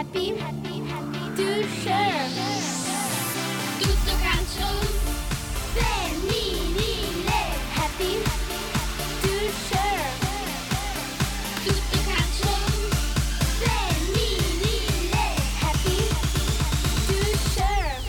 happy, happy, happy to share. Tutto calcio femminile. Happy, happy to share. Tutto calcio femminile. Happy to share.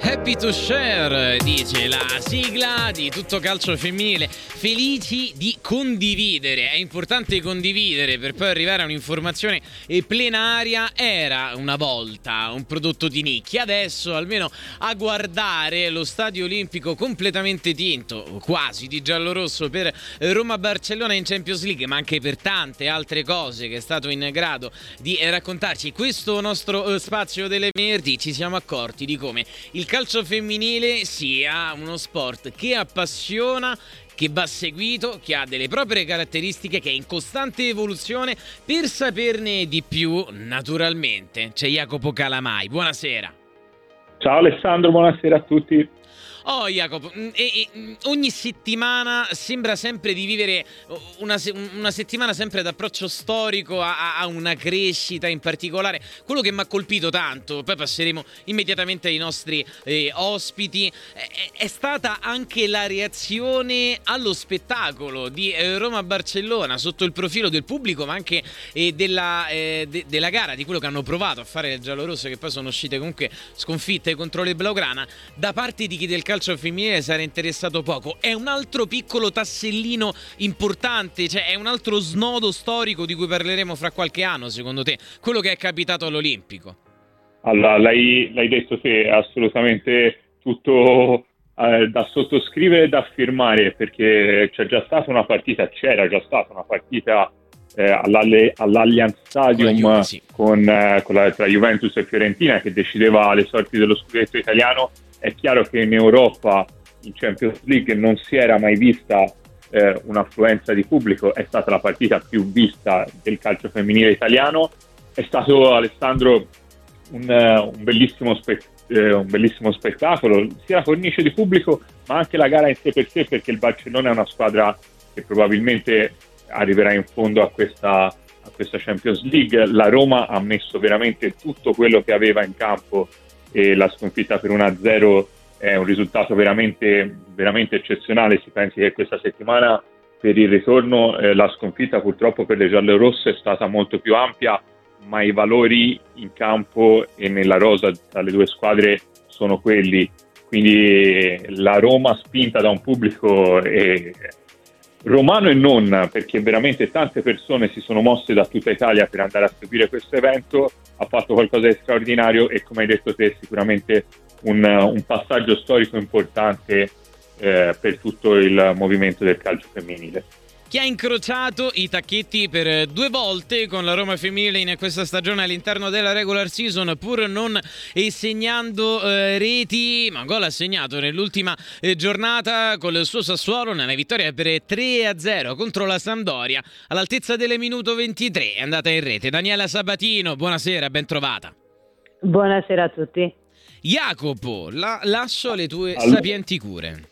Happy to share, dice la sigla di tutto calcio femminile. Felici di condividere. È importante condividere per poi arrivare a un'informazione plenaria. Era una volta un prodotto di nicchia, adesso almeno a guardare lo stadio olimpico completamente tinto, quasi di giallo-rosso per Roma-Barcellona in Champions League, ma anche per tante altre cose che è stato in grado di raccontarci questo nostro eh, spazio delle venerdì, ci siamo accorti di come il calcio femminile sia uno sport che appassiona che va seguito, che ha delle proprie caratteristiche, che è in costante evoluzione. Per saperne di più, naturalmente, c'è Jacopo Calamai. Buonasera. Ciao Alessandro, buonasera a tutti. Oh Jacopo, mm, e- e, mm, ogni settimana sembra sempre di vivere una, se- una settimana sempre d'approccio storico a, a- una crescita in particolare. Quello che mi ha colpito tanto, poi passeremo immediatamente ai nostri eh, ospiti, è, è stata anche la reazione allo spettacolo di eh, Roma-Barcellona sotto il profilo del pubblico, ma anche eh, della, eh, de- della gara, di quello che hanno provato a fare le giallorosse, che poi sono uscite comunque sconfitte contro le Blaugrana, da parte di chi del calcio femminile si era interessato poco. È un altro piccolo tassellino importante, cioè è un altro snodo storico di cui parleremo fra qualche anno, secondo te, quello che è capitato all'Olimpico. Allora, l'hai, l'hai detto te, è assolutamente tutto eh, da sottoscrivere e da firmare perché c'è già stata una partita, c'era già stata una partita eh, all'Allianz Stadium Con la Juve, sì. con, eh, con la- tra Juventus e Fiorentina che decideva le sorti dello scudetto italiano. È chiaro che in Europa, in Champions League, non si era mai vista eh, un'affluenza di pubblico, è stata la partita più vista del calcio femminile italiano. È stato Alessandro un, eh, un bellissimo, spe- eh, un bellissimo spettacolo, sia la cornice di pubblico, ma anche la gara in sé per sé, perché il Barcellona è una squadra che probabilmente arriverà in fondo a questa, a questa Champions League. La Roma ha messo veramente tutto quello che aveva in campo e la sconfitta per 1-0 è un risultato veramente, veramente eccezionale. Si pensi che questa settimana per il ritorno eh, la sconfitta purtroppo per le giallorosse è stata molto più ampia, ma i valori in campo e nella rosa tra le due squadre sono quelli. Quindi la Roma spinta da un pubblico eh, romano e non, perché veramente tante persone si sono mosse da tutta Italia per andare a seguire questo evento, ha fatto qualcosa di straordinario e come hai detto te sicuramente un, un passaggio storico importante eh, per tutto il movimento del calcio femminile. Chi ha incrociato i tacchetti per due volte con la Roma femminile in questa stagione all'interno della regular season, pur non eh, segnando eh, reti, ma gol ha segnato nell'ultima eh, giornata con il suo Sassuolo nella vittoria per 3-0 contro la Sampdoria all'altezza delle minuto 23. È andata in rete. Daniela Sabatino, buonasera, ben trovata. Buonasera a tutti. Jacopo, la- lascio le tue Allora- sapienti cure.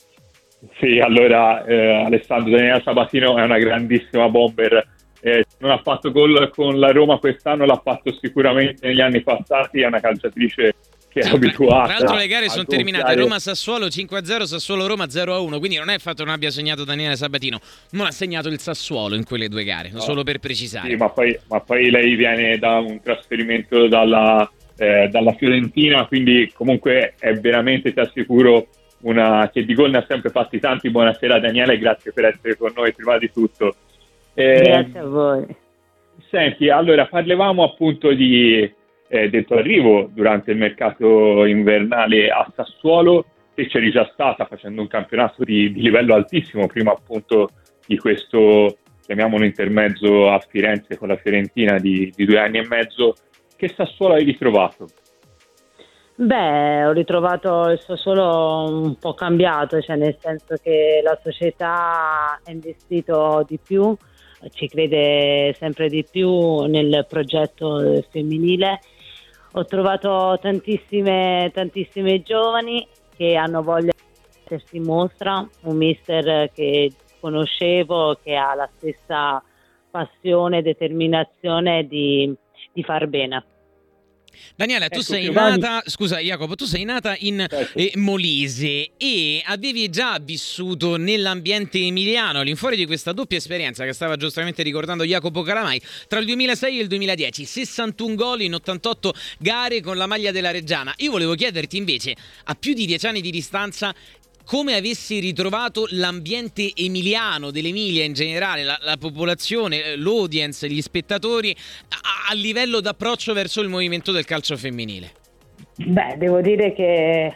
Sì, allora eh, Alessandro Daniela Sabatino è una grandissima bomber. Eh, non ha fatto gol con la Roma quest'anno, l'ha fatto sicuramente negli anni passati. È una calciatrice che è Sì, abituata. Tra l'altro le gare sono terminate Roma-Sassuolo 5-0, Sassuolo-Roma 0-1, quindi non è fatto che non abbia segnato Daniele Sabatino, non ha segnato il Sassuolo in quelle due gare, No. solo per precisare. Sì, ma poi, ma poi lei viene da un trasferimento dalla, eh, dalla Fiorentina, quindi comunque è veramente, ti assicuro, una che di gol ne ha sempre fatti tanti. Buonasera Daniele, grazie per essere con noi prima di tutto. Eh, Grazie a voi. Senti, allora parlavamo appunto di, eh, del tuo arrivo durante il mercato invernale a Sassuolo, che c'eri già stata facendo un campionato di, di livello altissimo, prima appunto di questo, chiamiamolo intermezzo a Firenze con la Fiorentina di, di due anni e mezzo. Che Sassuolo hai ritrovato? Beh, ho ritrovato il Sassuolo un po' cambiato, cioè nel senso che la società ha investito di più, ci crede sempre di più nel progetto femminile. Ho trovato tantissime, tantissime giovani che hanno voglia di mettersi in mostra, un mister che conoscevo che ha la stessa passione e determinazione di, di far bene. Daniela, tu Ecco, sei Giovanni- nata, scusa Jacopo, tu sei nata in Certo. eh, Molise e avevi già vissuto nell'ambiente emiliano, all'infuori di questa doppia esperienza che stava giustamente ricordando Jacopo Caramai, tra il 2006 e il 2010, 61 gol in 88 gare con la maglia della Reggiana. Io volevo chiederti invece, a più di dieci anni di distanza, come avessi ritrovato l'ambiente emiliano dell'Emilia in generale, la, la popolazione, eh, l'audience, gli spettatori a, a livello d'approccio verso il movimento del calcio femminile. Beh, devo dire che,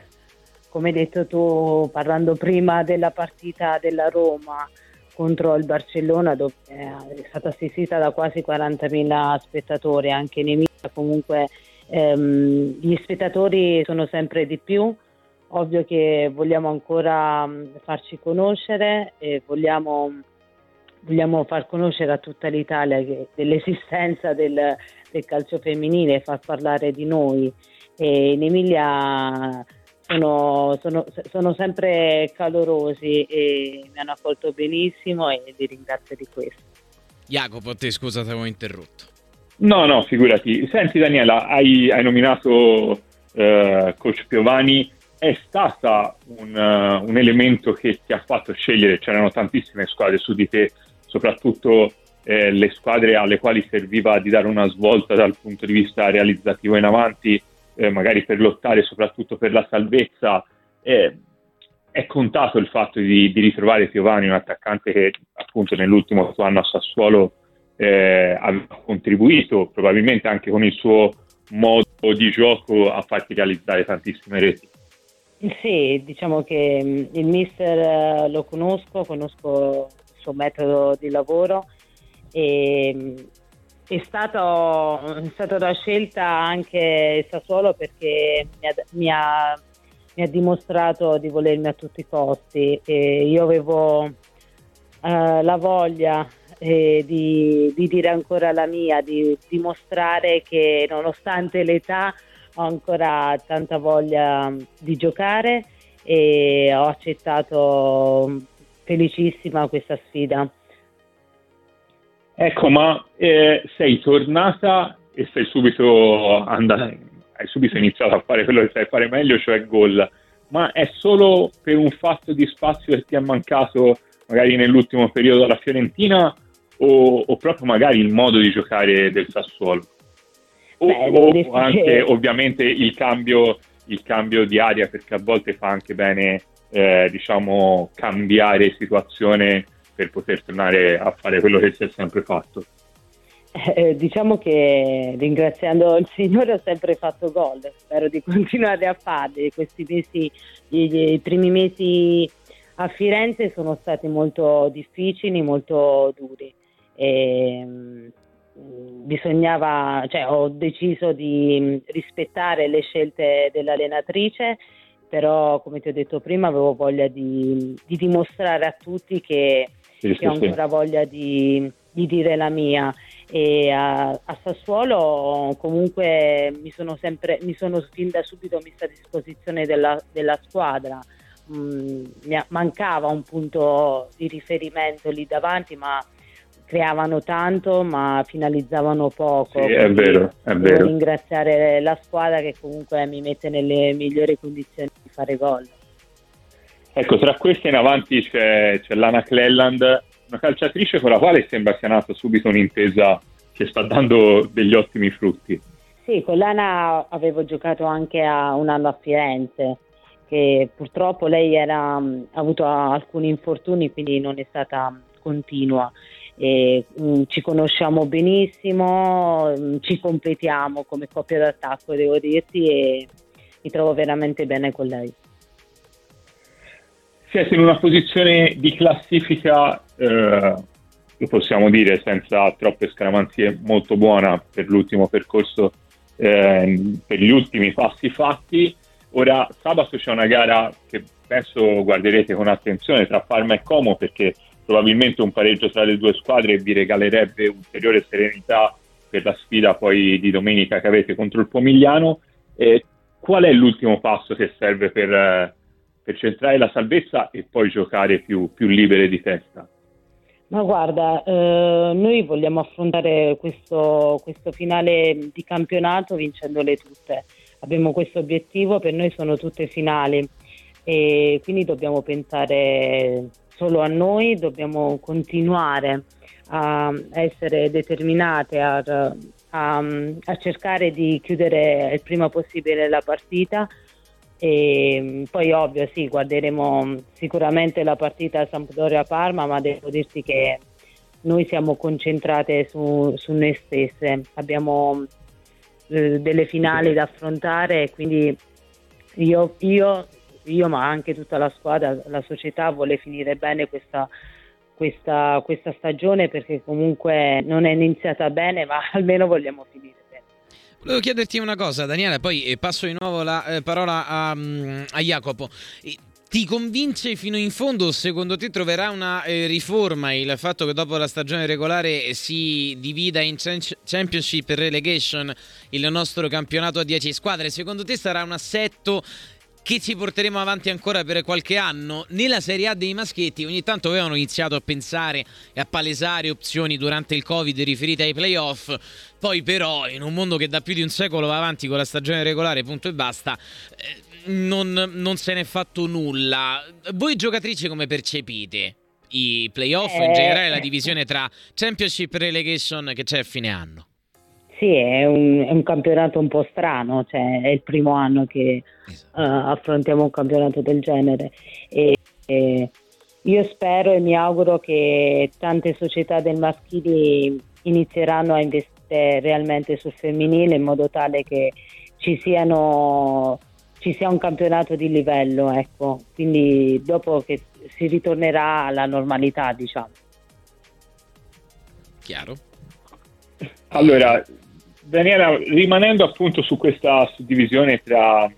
come hai detto tu, parlando prima della partita della Roma contro il Barcellona, dove è stata assistita da quasi 40.000 spettatori, anche in Emilia comunque ehm, gli spettatori sono sempre di più. Ovvio che vogliamo ancora mh, farci conoscere e vogliamo, vogliamo far conoscere a tutta l'Italia che- dell'esistenza del, del calcio femminile e far parlare di noi e in Emilia sono, sono- sono sempre calorosi e mi hanno accolto benissimo e li ringrazio di questo. Jacopo, te scusa, ti avevo interrotto. No, no, figurati. Senti Daniela, hai, hai nominato eh, Coach Piovani, è stata un, eh, un elemento che ti ha fatto scegliere, c'erano tantissime squadre su di te, soprattutto eh, le squadre alle quali serviva di dare una svolta dal punto di vista realizzativo in avanti, eh, magari per lottare soprattutto per la salvezza. Eh, è contato il fatto di, di ritrovare Piovani, un attaccante che appunto nell'ultimo suo anno a Sassuolo eh, aveva contribuito probabilmente anche con il suo modo di gioco a farti realizzare tantissime reti. Sì, diciamo che mh, il mister eh, lo conosco, conosco il suo metodo di lavoro e mh, è, stato, è stata una scelta anche Sassuolo perché mi ha, mi ha- mi ha dimostrato di volermi a tutti i costi e io avevo eh, la voglia eh, di, di dire ancora la mia, di dimostrare che nonostante l'età ho ancora tanta voglia di giocare e ho accettato felicissima questa sfida. Ecco, ma eh, sei tornata e sei subito andata, hai subito iniziato a fare quello che sai fare meglio, cioè gol. Ma è solo per un fatto di spazio che ti è mancato magari nell'ultimo periodo alla Fiorentina o, o proprio magari il modo di giocare del Sassuolo? O, Beh, o anche che- ovviamente il cambio, il cambio di aria perché a volte fa anche bene eh, diciamo cambiare situazione per poter tornare a fare quello che si è sempre fatto. Eh, diciamo che ringraziando il Signore ho sempre fatto gol, spero di continuare a farli. Questi mesi, i, i primi mesi a Firenze sono stati molto difficili, molto duri. E, mm, bisognava, cioè, ho deciso di mm, rispettare le scelte dell'allenatrice, però come ti ho detto prima avevo voglia di, di dimostrare a tutti che, Sì, che ho sì, sì. ancora voglia di, di dire la mia e a, a Sassuolo comunque mi sono sempre mi sono fin da subito messa a disposizione della, della squadra Mm, mancava un punto di riferimento lì davanti ma creavano tanto ma finalizzavano poco Sì, è vero, è vero. ringraziare la squadra che comunque mi mette nelle migliori condizioni di fare gol Ecco, tra queste in avanti c'è, c'è Lana Cleland, una calciatrice con la quale sembra sia nata subito un'intesa che sta dando degli ottimi frutti. Sì, con l'Ana avevo giocato anche a un anno a Firenze, che purtroppo lei era, ha avuto alcuni infortuni, quindi non è stata continua. E, mh, ci conosciamo benissimo, mh, ci completiamo come coppia d'attacco, devo dirti, e mi trovo veramente bene con lei. Siete in una posizione di classifica, eh, lo possiamo dire senza troppe scaramanzie, molto buona per l'ultimo percorso, eh, per gli ultimi passi fatti. Ora, sabato c'è una gara che penso guarderete con attenzione tra Parma e Como perché probabilmente un pareggio tra le due squadre vi regalerebbe ulteriore serenità per la sfida poi di domenica che avete contro il Pomigliano. Eh, qual è l'ultimo passo che serve per, eh, per centrare la salvezza e poi giocare più, più libere di testa? Ma guarda, eh, noi vogliamo affrontare questo, questo finale di campionato vincendole tutte. Abbiamo questo obiettivo, per noi sono tutte finali e quindi dobbiamo pensare solo a noi, dobbiamo continuare a essere determinate, a, a, a cercare di chiudere il prima possibile la partita. E poi ovvio sì, guarderemo sicuramente la partita Sampdoria-Parma, ma devo dirti che noi siamo concentrate su, su noi stesse, abbiamo eh, delle finali da affrontare, quindi io, io, io, ma anche tutta la squadra, la società vuole finire bene questa, questa, questa stagione perché comunque non è iniziata bene, ma almeno vogliamo finire. Volevo chiederti una cosa, Daniele, poi eh, passo di nuovo la eh, parola a, mm, a Jacopo. Ti convince fino in fondo? Secondo te troverà una eh, riforma il fatto che dopo la stagione regolare si divida in Championship e Relegation il nostro campionato a 10 squadre? Secondo te sarà un assetto che ci porteremo avanti ancora per qualche anno. Nella Serie A dei maschietti ogni tanto avevano iniziato a pensare e a palesare opzioni durante il Covid riferite ai playoff, poi però in un mondo che da più di un secolo va avanti con la stagione regolare, punto e basta, eh, non, non se n'è fatto nulla. Voi giocatrici come percepite? i playoff in generale la eh. divisione tra Championship e Relegation che c'è a fine anno? Sì, è un, è un, campionato un po' strano, cioè è il primo anno che esatto. uh, affrontiamo un campionato del genere. E, e io spero e mi auguro che tante società del maschile inizieranno a investire realmente sul femminile in modo tale che ci, siano, ci sia un campionato di livello, ecco. quindi dopo che si ritornerà alla normalità, diciamo. Chiaro. Allora, Daniela, rimanendo appunto su questa suddivisione tra,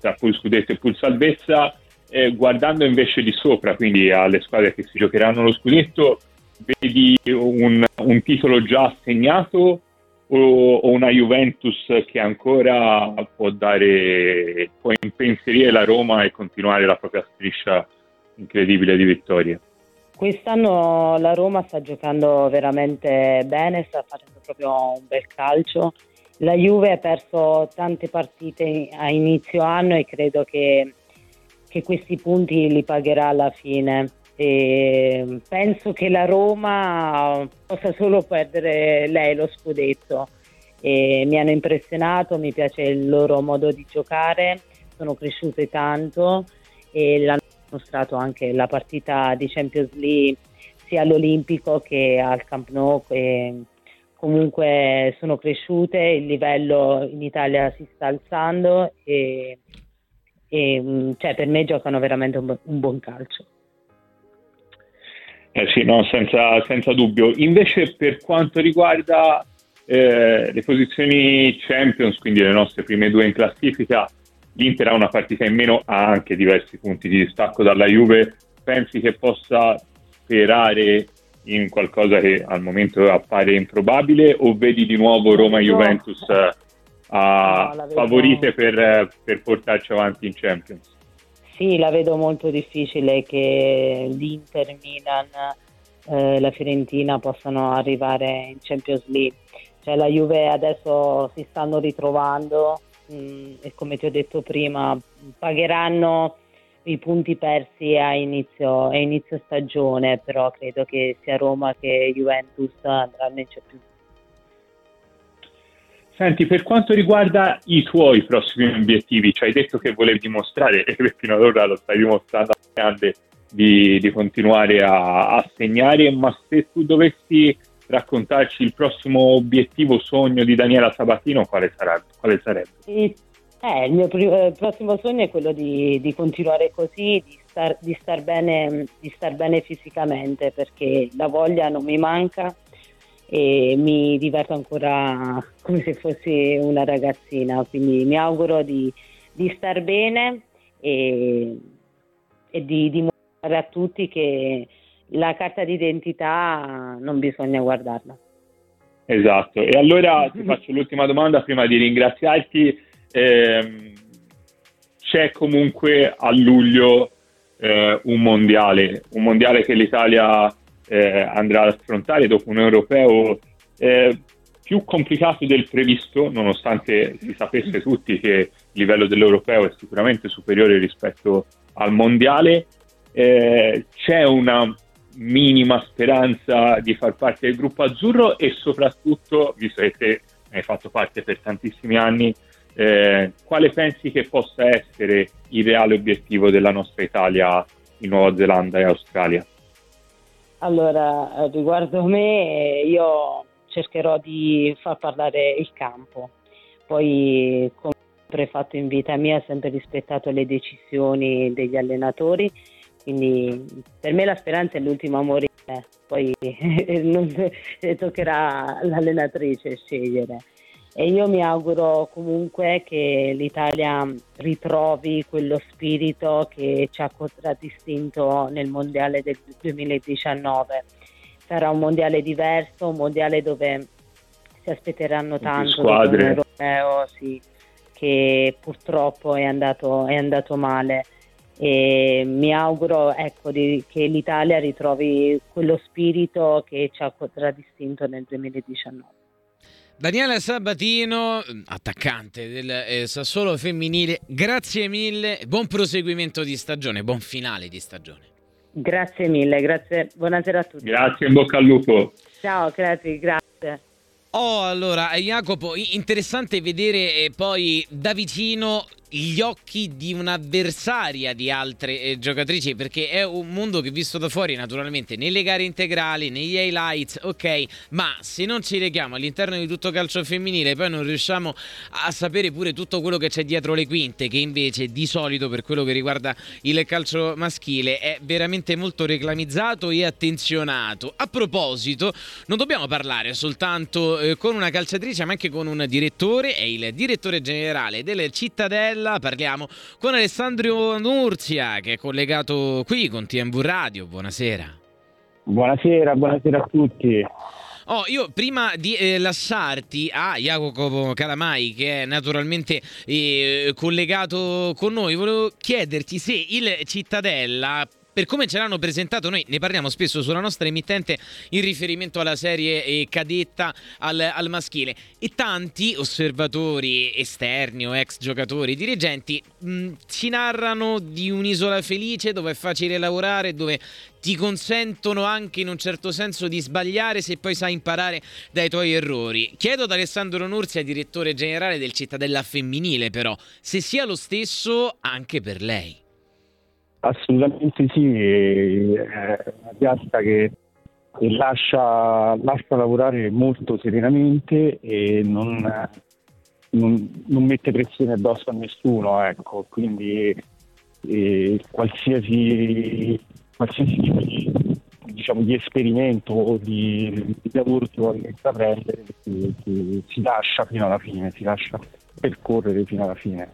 tra pool scudetto e pool salvezza, eh, guardando invece di sopra, quindi alle squadre che si giocheranno lo scudetto, vedi un, un titolo già assegnato o, o, una Juventus che ancora può dare, può impensierire la Roma e continuare la propria striscia incredibile di vittorie? Quest'anno la Roma sta giocando veramente bene, sta facendo proprio un bel calcio. La Juve ha perso tante partite a inizio anno e credo che, che questi punti li pagherà alla fine. E penso che la Roma possa solo perdere lei lo scudetto. E mi hanno impressionato, mi piace il loro modo di giocare, sono cresciute tanto e l'hanno mostrato anche la partita di Champions League sia all'Olimpico che al Camp Nou e comunque sono cresciute, il livello in Italia si sta alzando e, e mm, cioè, per me giocano veramente un, un buon calcio. Eh sì, no, senza, senza, dubbio. Invece per quanto riguarda eh, le posizioni Champions, quindi le nostre prime due in classifica, l'Inter ha una partita in meno, ha anche diversi punti di distacco dalla Juve. Pensi che possa sperare in qualcosa che al momento appare improbabile o vedi di nuovo Roma e Juventus no. a no, favorite per, per, portarci avanti in Champions? Sì, la vedo molto difficile che l'Inter, Milan, eh, la Fiorentina possano arrivare in Champions League. Cioè, la Juve adesso si stanno ritrovando, Mm, e come ti ho detto prima pagheranno i punti persi a inizio, a inizio stagione, però credo che sia Roma che Juventus andranno in Champions Senti, per quanto riguarda i tuoi prossimi obiettivi, ci hai detto che volevi dimostrare, e fino ad ora lo stai dimostrando a grande, di, di continuare a, a, segnare, ma se tu dovessi raccontarci il prossimo obiettivo, sogno di Daniela Sabatino, quale, sarà, quale sarebbe? Eh, il mio pr- eh, prossimo sogno è quello di, di continuare così, di star, di, star bene, di star bene fisicamente, perché la voglia non mi manca e mi diverto ancora come se fossi una ragazzina, quindi mi auguro di, di star bene e, e di dimostrare a tutti che la carta d'identità non bisogna guardarla. Esatto, e allora ti faccio l'ultima domanda prima di ringraziarti. Eh, c'è comunque a luglio eh, un mondiale, un mondiale che l'Italia eh, andrà ad affrontare dopo un europeo eh, più complicato del previsto, nonostante si sapesse tutti che il livello dell'europeo è sicuramente superiore rispetto al mondiale. Eh, c'è una minima speranza di far parte del gruppo azzurro e soprattutto, visto che te hai fatto parte per tantissimi anni, eh, quale pensi che possa essere il reale obiettivo della nostra Italia in Nuova Zelanda e Australia? Allora, riguardo me, io cercherò di far parlare il campo. Poi, come ho sempre fatto in vita mia, ho sempre rispettato le decisioni degli allenatori, quindi per me la speranza è l'ultimo a morire, poi non, toccherà all'allenatrice scegliere. E io mi auguro comunque che l'Italia ritrovi quello spirito che ci ha contraddistinto nel mondiale del 2019 sarà un mondiale diverso, un mondiale dove si aspetteranno tanto da un europeo sì, che purtroppo è andato, è andato male e mi auguro ecco, di, che l'Italia ritrovi quello spirito che ci ha contraddistinto nel 2019. Daniele Sabatino, attaccante del eh, Sassuolo femminile, grazie mille, buon proseguimento di stagione, buon finale di stagione. Grazie mille, grazie, buonasera a tutti. Grazie, in bocca al lupo. Ciao, grazie, grazie. Oh, allora, Jacopo, interessante vedere eh, poi da vicino gli occhi di un'avversaria di altre eh, giocatrici perché è un mondo che visto da fuori naturalmente nelle gare integrali, negli highlights, ok, ma se non ci leghiamo all'interno di tutto calcio femminile poi non riusciamo a sapere pure tutto quello che c'è dietro le quinte che invece di solito per quello che riguarda il calcio maschile è veramente molto reclamizzato e attenzionato. A proposito, non dobbiamo parlare soltanto eh, con una calciatrice ma anche con un direttore, è il direttore generale del Cittadella Stella parliamo con Alessandro Nurzia che è collegato qui con TMV Radio. Buonasera. Buonasera, buonasera a tutti. Oh, io prima di eh, lasciarti a Jacopo Calamai, che è naturalmente eh, collegato con noi, volevo chiederti se il Cittadella per come ce l'hanno presentato, noi ne parliamo spesso sulla nostra emittente in riferimento alla serie eh, cadetta al, al maschile e tanti osservatori esterni o ex giocatori, dirigenti mh, ci narrano di un'isola felice dove è facile lavorare, dove ti consentono anche in un certo senso di sbagliare se poi sai imparare dai tuoi errori. Chiedo ad Alessandro Nurzia, direttore generale del Cittadella Femminile, però, se sia lo stesso anche per lei. Assolutamente sì, è una piazza che, lascia, lascia, lavorare molto serenamente e non, non, non, mette pressione addosso a nessuno, ecco. quindi eh, qualsiasi, qualsiasi tipo di, diciamo, di esperimento o di, di lavoro che vuole intraprendere si, si, si lascia fino alla fine, si lascia percorrere fino alla fine.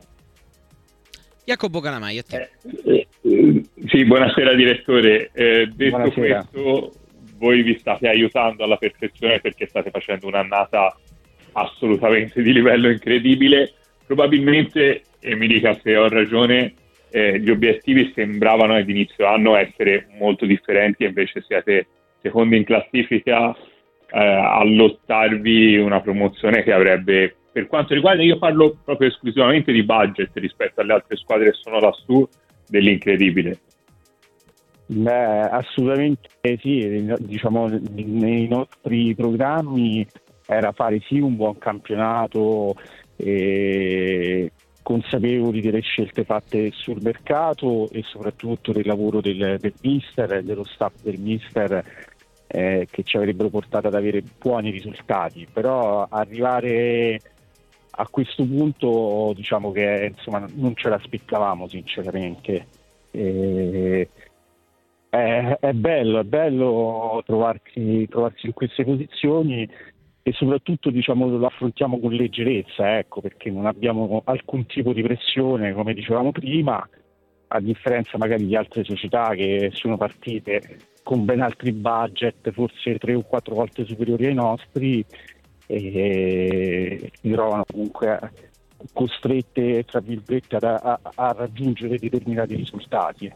Jacopo Calamai, a te. Eh, eh, sì, buonasera direttore. Eh, detto buonasera. questo, voi vi state aiutando alla perfezione perché state facendo un'annata assolutamente di livello incredibile. Probabilmente, e mi dica se ho ragione, eh, gli obiettivi sembravano ad inizio anno essere molto differenti invece siete secondi in classifica eh, a lottarvi una promozione che avrebbe per quanto riguarda, io parlo proprio esclusivamente di budget rispetto alle altre squadre che sono lassù, dell'incredibile. Beh, assolutamente sì, diciamo nei nostri programmi era fare sì un buon campionato, eh, consapevoli delle scelte fatte sul mercato e soprattutto del lavoro del, del mister dello staff del mister eh, che ci avrebbero portato ad avere buoni risultati, però arrivare a questo punto diciamo che insomma, non ce l'aspettavamo sinceramente. E, è, è, bello, è bello trovarsi, trovarsi, in queste posizioni e soprattutto diciamo, lo affrontiamo con leggerezza, ecco, perché non abbiamo alcun tipo di pressione, come dicevamo prima, a differenza magari di altre società che sono partite con ben altri budget, forse tre o quattro volte superiori ai nostri, e si trovano comunque costrette tra virgolette a, a, a raggiungere determinati risultati.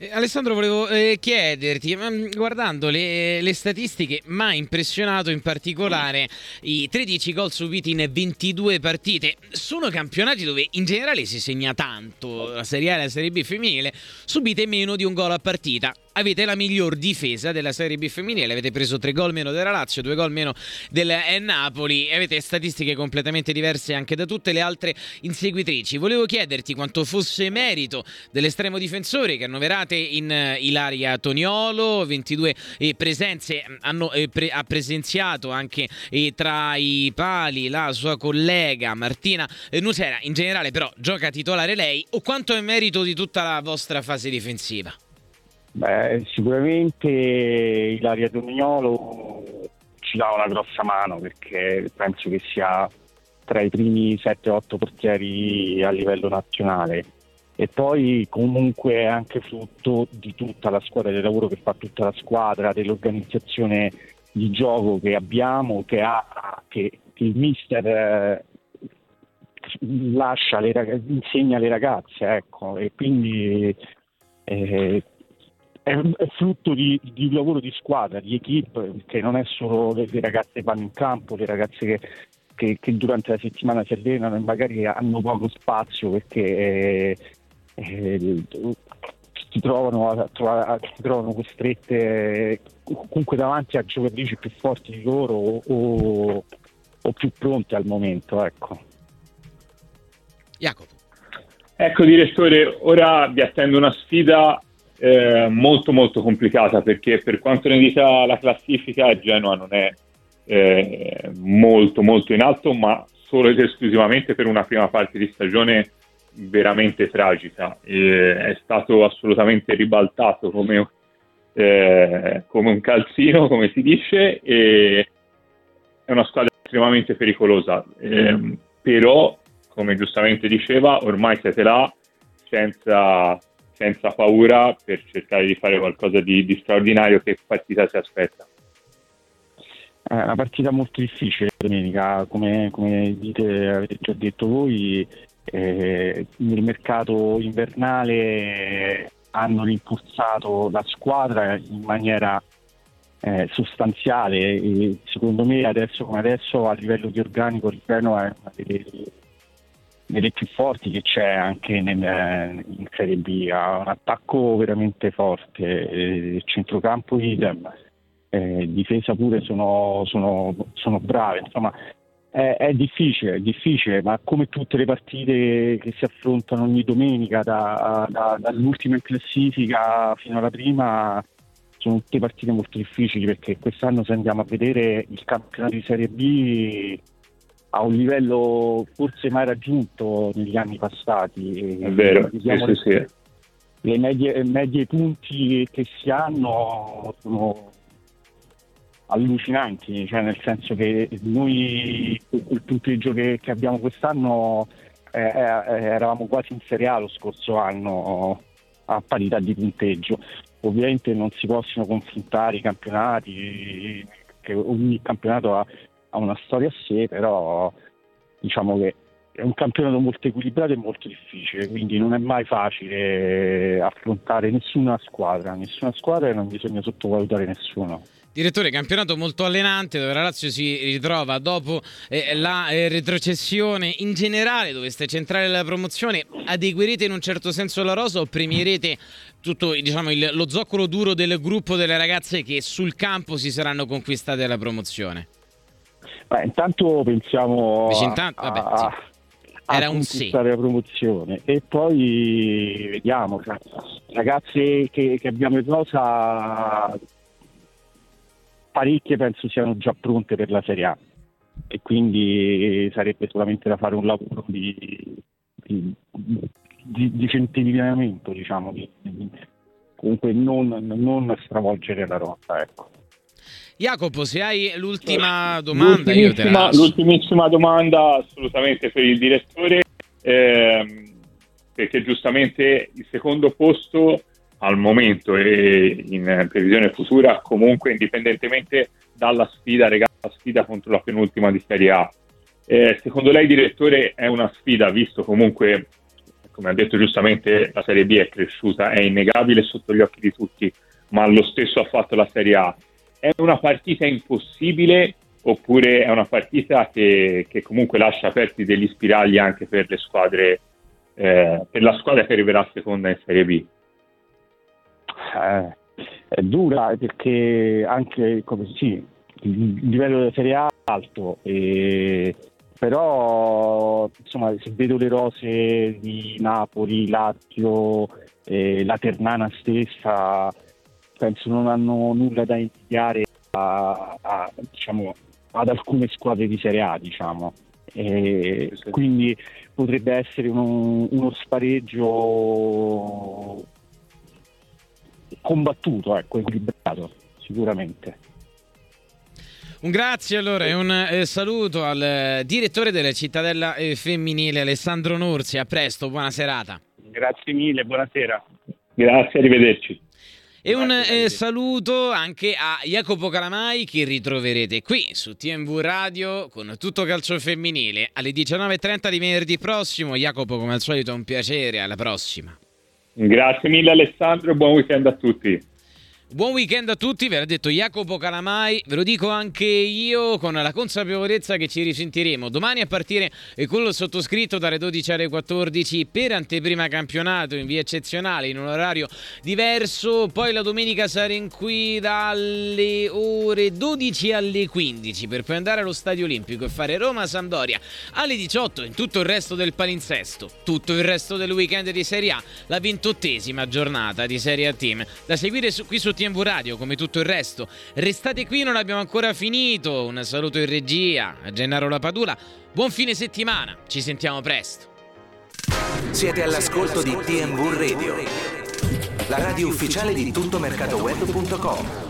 Eh, Alessandro, volevo eh, chiederti, mm, guardando le, le statistiche, mi ha impressionato in particolare i 13 gol subiti in 22 partite. Sono campionati dove in generale si segna tanto, la Serie A e la Serie B femminile, subite meno di un gol a partita. Avete la miglior difesa della Serie B femminile, avete preso 3 gol meno della Lazio, 2 gol meno del eh, Napoli, avete statistiche completamente diverse anche da tutte le altre inseguitrici. Volevo chiederti quanto fosse merito dell'estremo difensore che annoverate in eh, Ilaria Toniolo, 22 eh, presenze, hanno, eh, pre- ha presenziato anche tra i pali la sua collega Martina Nutera, in generale però gioca titolare lei, o quanto è merito di tutta la vostra fase difensiva? Beh, sicuramente Ilaria Tomignolo ci dà una grossa mano perché penso che sia tra i primi 7-8 portieri a livello nazionale. E poi comunque è anche frutto di tutta la squadra, del lavoro che fa tutta la squadra, dell'organizzazione di gioco che abbiamo, che ha, che, che il mister eh, lascia, le, insegna alle ragazze, ecco, e quindi eh, è, è frutto di, di un lavoro di squadra, di equip, che non è solo le, le ragazze che vanno in campo, le ragazze che, che- che durante la settimana si allenano e magari hanno poco spazio perché eh, eh, si, trovano a- a- a- si trovano costrette eh, comunque davanti a giocatrici più forti di loro o, o- o più pronte al momento. Ecco. Jacopo. Ecco direttore, ora vi attende una sfida eh, molto molto complicata perché per quanto ne dica la classifica Genoa non è eh, molto molto in alto ma solo ed esclusivamente per una prima parte di stagione veramente tragica. Eh, è stato assolutamente ribaltato come, eh, come un calzino, come si dice, e è una squadra estremamente pericolosa. Ehm, però, come giustamente diceva, ormai siete là senza, senza paura per cercare di fare qualcosa di, di straordinario. Che partita si aspetta? È una partita molto difficile domenica, come, come dite, avete già detto voi, eh, nel mercato invernale hanno rinforzato la squadra in maniera eh, sostanziale e secondo me adesso come adesso a livello di organico il Genoa è una delle, delle più forti che c'è anche nel- in Serie B, ha un attacco veramente forte, eh, il centrocampo idem eh, difesa pure sono, sono, sono brave, insomma è, è difficile, è difficile, ma come tutte le partite che si affrontano ogni domenica da- da- dall'ultima in classifica fino alla prima sono tutte partite molto difficili perché quest'anno se andiamo a vedere il campionato di Serie B a un livello forse mai raggiunto negli anni passati. È vero, sì, Vediamo sì, le- le medie, medie punti che si hanno sono allucinanti, cioè nel senso che noi il punteggio che, che abbiamo quest'anno eh, eh, eravamo quasi in Serie A lo scorso anno a parità di punteggio. Ovviamente non si possono confrontare i campionati, che ogni campionato ha, ha una storia a sé, però diciamo che è un campionato molto equilibrato e molto difficile, quindi non è mai facile affrontare nessuna squadra, nessuna squadra e non bisogna sottovalutare nessuno. Direttore, campionato molto allenante dove la Lazio si ritrova dopo eh, la eh, retrocessione in generale, doveste centrare la promozione, adeguerete in un certo senso la rosa o premierete tutto diciamo, il- lo zoccolo duro del gruppo delle ragazze che sul campo si saranno conquistate la promozione? Beh, intanto pensiamo Dici a, vabbè, a- sì. a Era un sì. la promozione e poi vediamo, cioè, ragazze che, che abbiamo in rosa parecchie penso siano già pronte per la Serie A e quindi sarebbe solamente da fare un lavoro di, di, di, di centellinamento, diciamo, di- di- comunque non, non stravolgere la rotta, ecco. Jacopo, se hai l'ultima domanda, io te la L'ultimissima, l'ultimissima domanda assolutamente per il direttore, ehm, perché giustamente il secondo posto al momento e in previsione futura, comunque indipendentemente dalla sfida, regala la sfida contro la penultima di Serie A. Eh, secondo lei, direttore, è una sfida, visto comunque come ha detto giustamente, la Serie B è cresciuta, è innegabile sotto gli occhi di tutti, ma lo stesso ha fatto la Serie A. È una partita impossibile oppure è una partita che, che comunque lascia aperti degli spiragli anche per le squadre, eh, per la squadra che arriverà seconda in Serie B? Eh, è dura perché anche come sì, il livello della Serie A è alto, e, però insomma, se vedo le rose di Napoli, Lazio, eh, la Ternana stessa, penso non hanno nulla da invidiare a, a, diciamo, ad alcune squadre di Serie A. Diciamo. E quindi potrebbe essere uno, uno spareggio combattuto, ecco, equilibrato, sicuramente. Un grazie allora e un eh, saluto al eh, direttore della cittadella eh, femminile Alessandro Norzi. A presto, buona serata. Grazie mille, buonasera. Grazie, arrivederci. E un eh, saluto anche a Jacopo Calamai che ritroverete qui su TMV Radio con tutto calcio femminile alle 19.30 di venerdì prossimo. Jacopo come al solito è un piacere, alla prossima. Grazie mille Alessandro buon weekend a tutti. Buon weekend a tutti, ve l'ha detto Jacopo Calamai, ve lo dico anche io con la consapevolezza che ci risentiremo. Domani a partire con il sottoscritto dalle 12 alle 14 per anteprima campionato in via eccezionale in un orario diverso, poi la domenica saremo qui dalle ore 12 alle 15 per poi andare allo Stadio Olimpico e fare Roma-Sampdoria alle 18 in tutto il resto del palinsesto, tutto il resto del weekend di Serie A, la ventottesima giornata di Serie A Team. Da seguire su, qui su TMV Radio come tutto il resto. Restate qui, non abbiamo ancora finito. Un saluto in regia a Gennaro Lapadula. Buon fine settimana, ci sentiamo presto. Siete all'ascolto di TMV Radio, la radio ufficiale di tuttomercatoweb.com.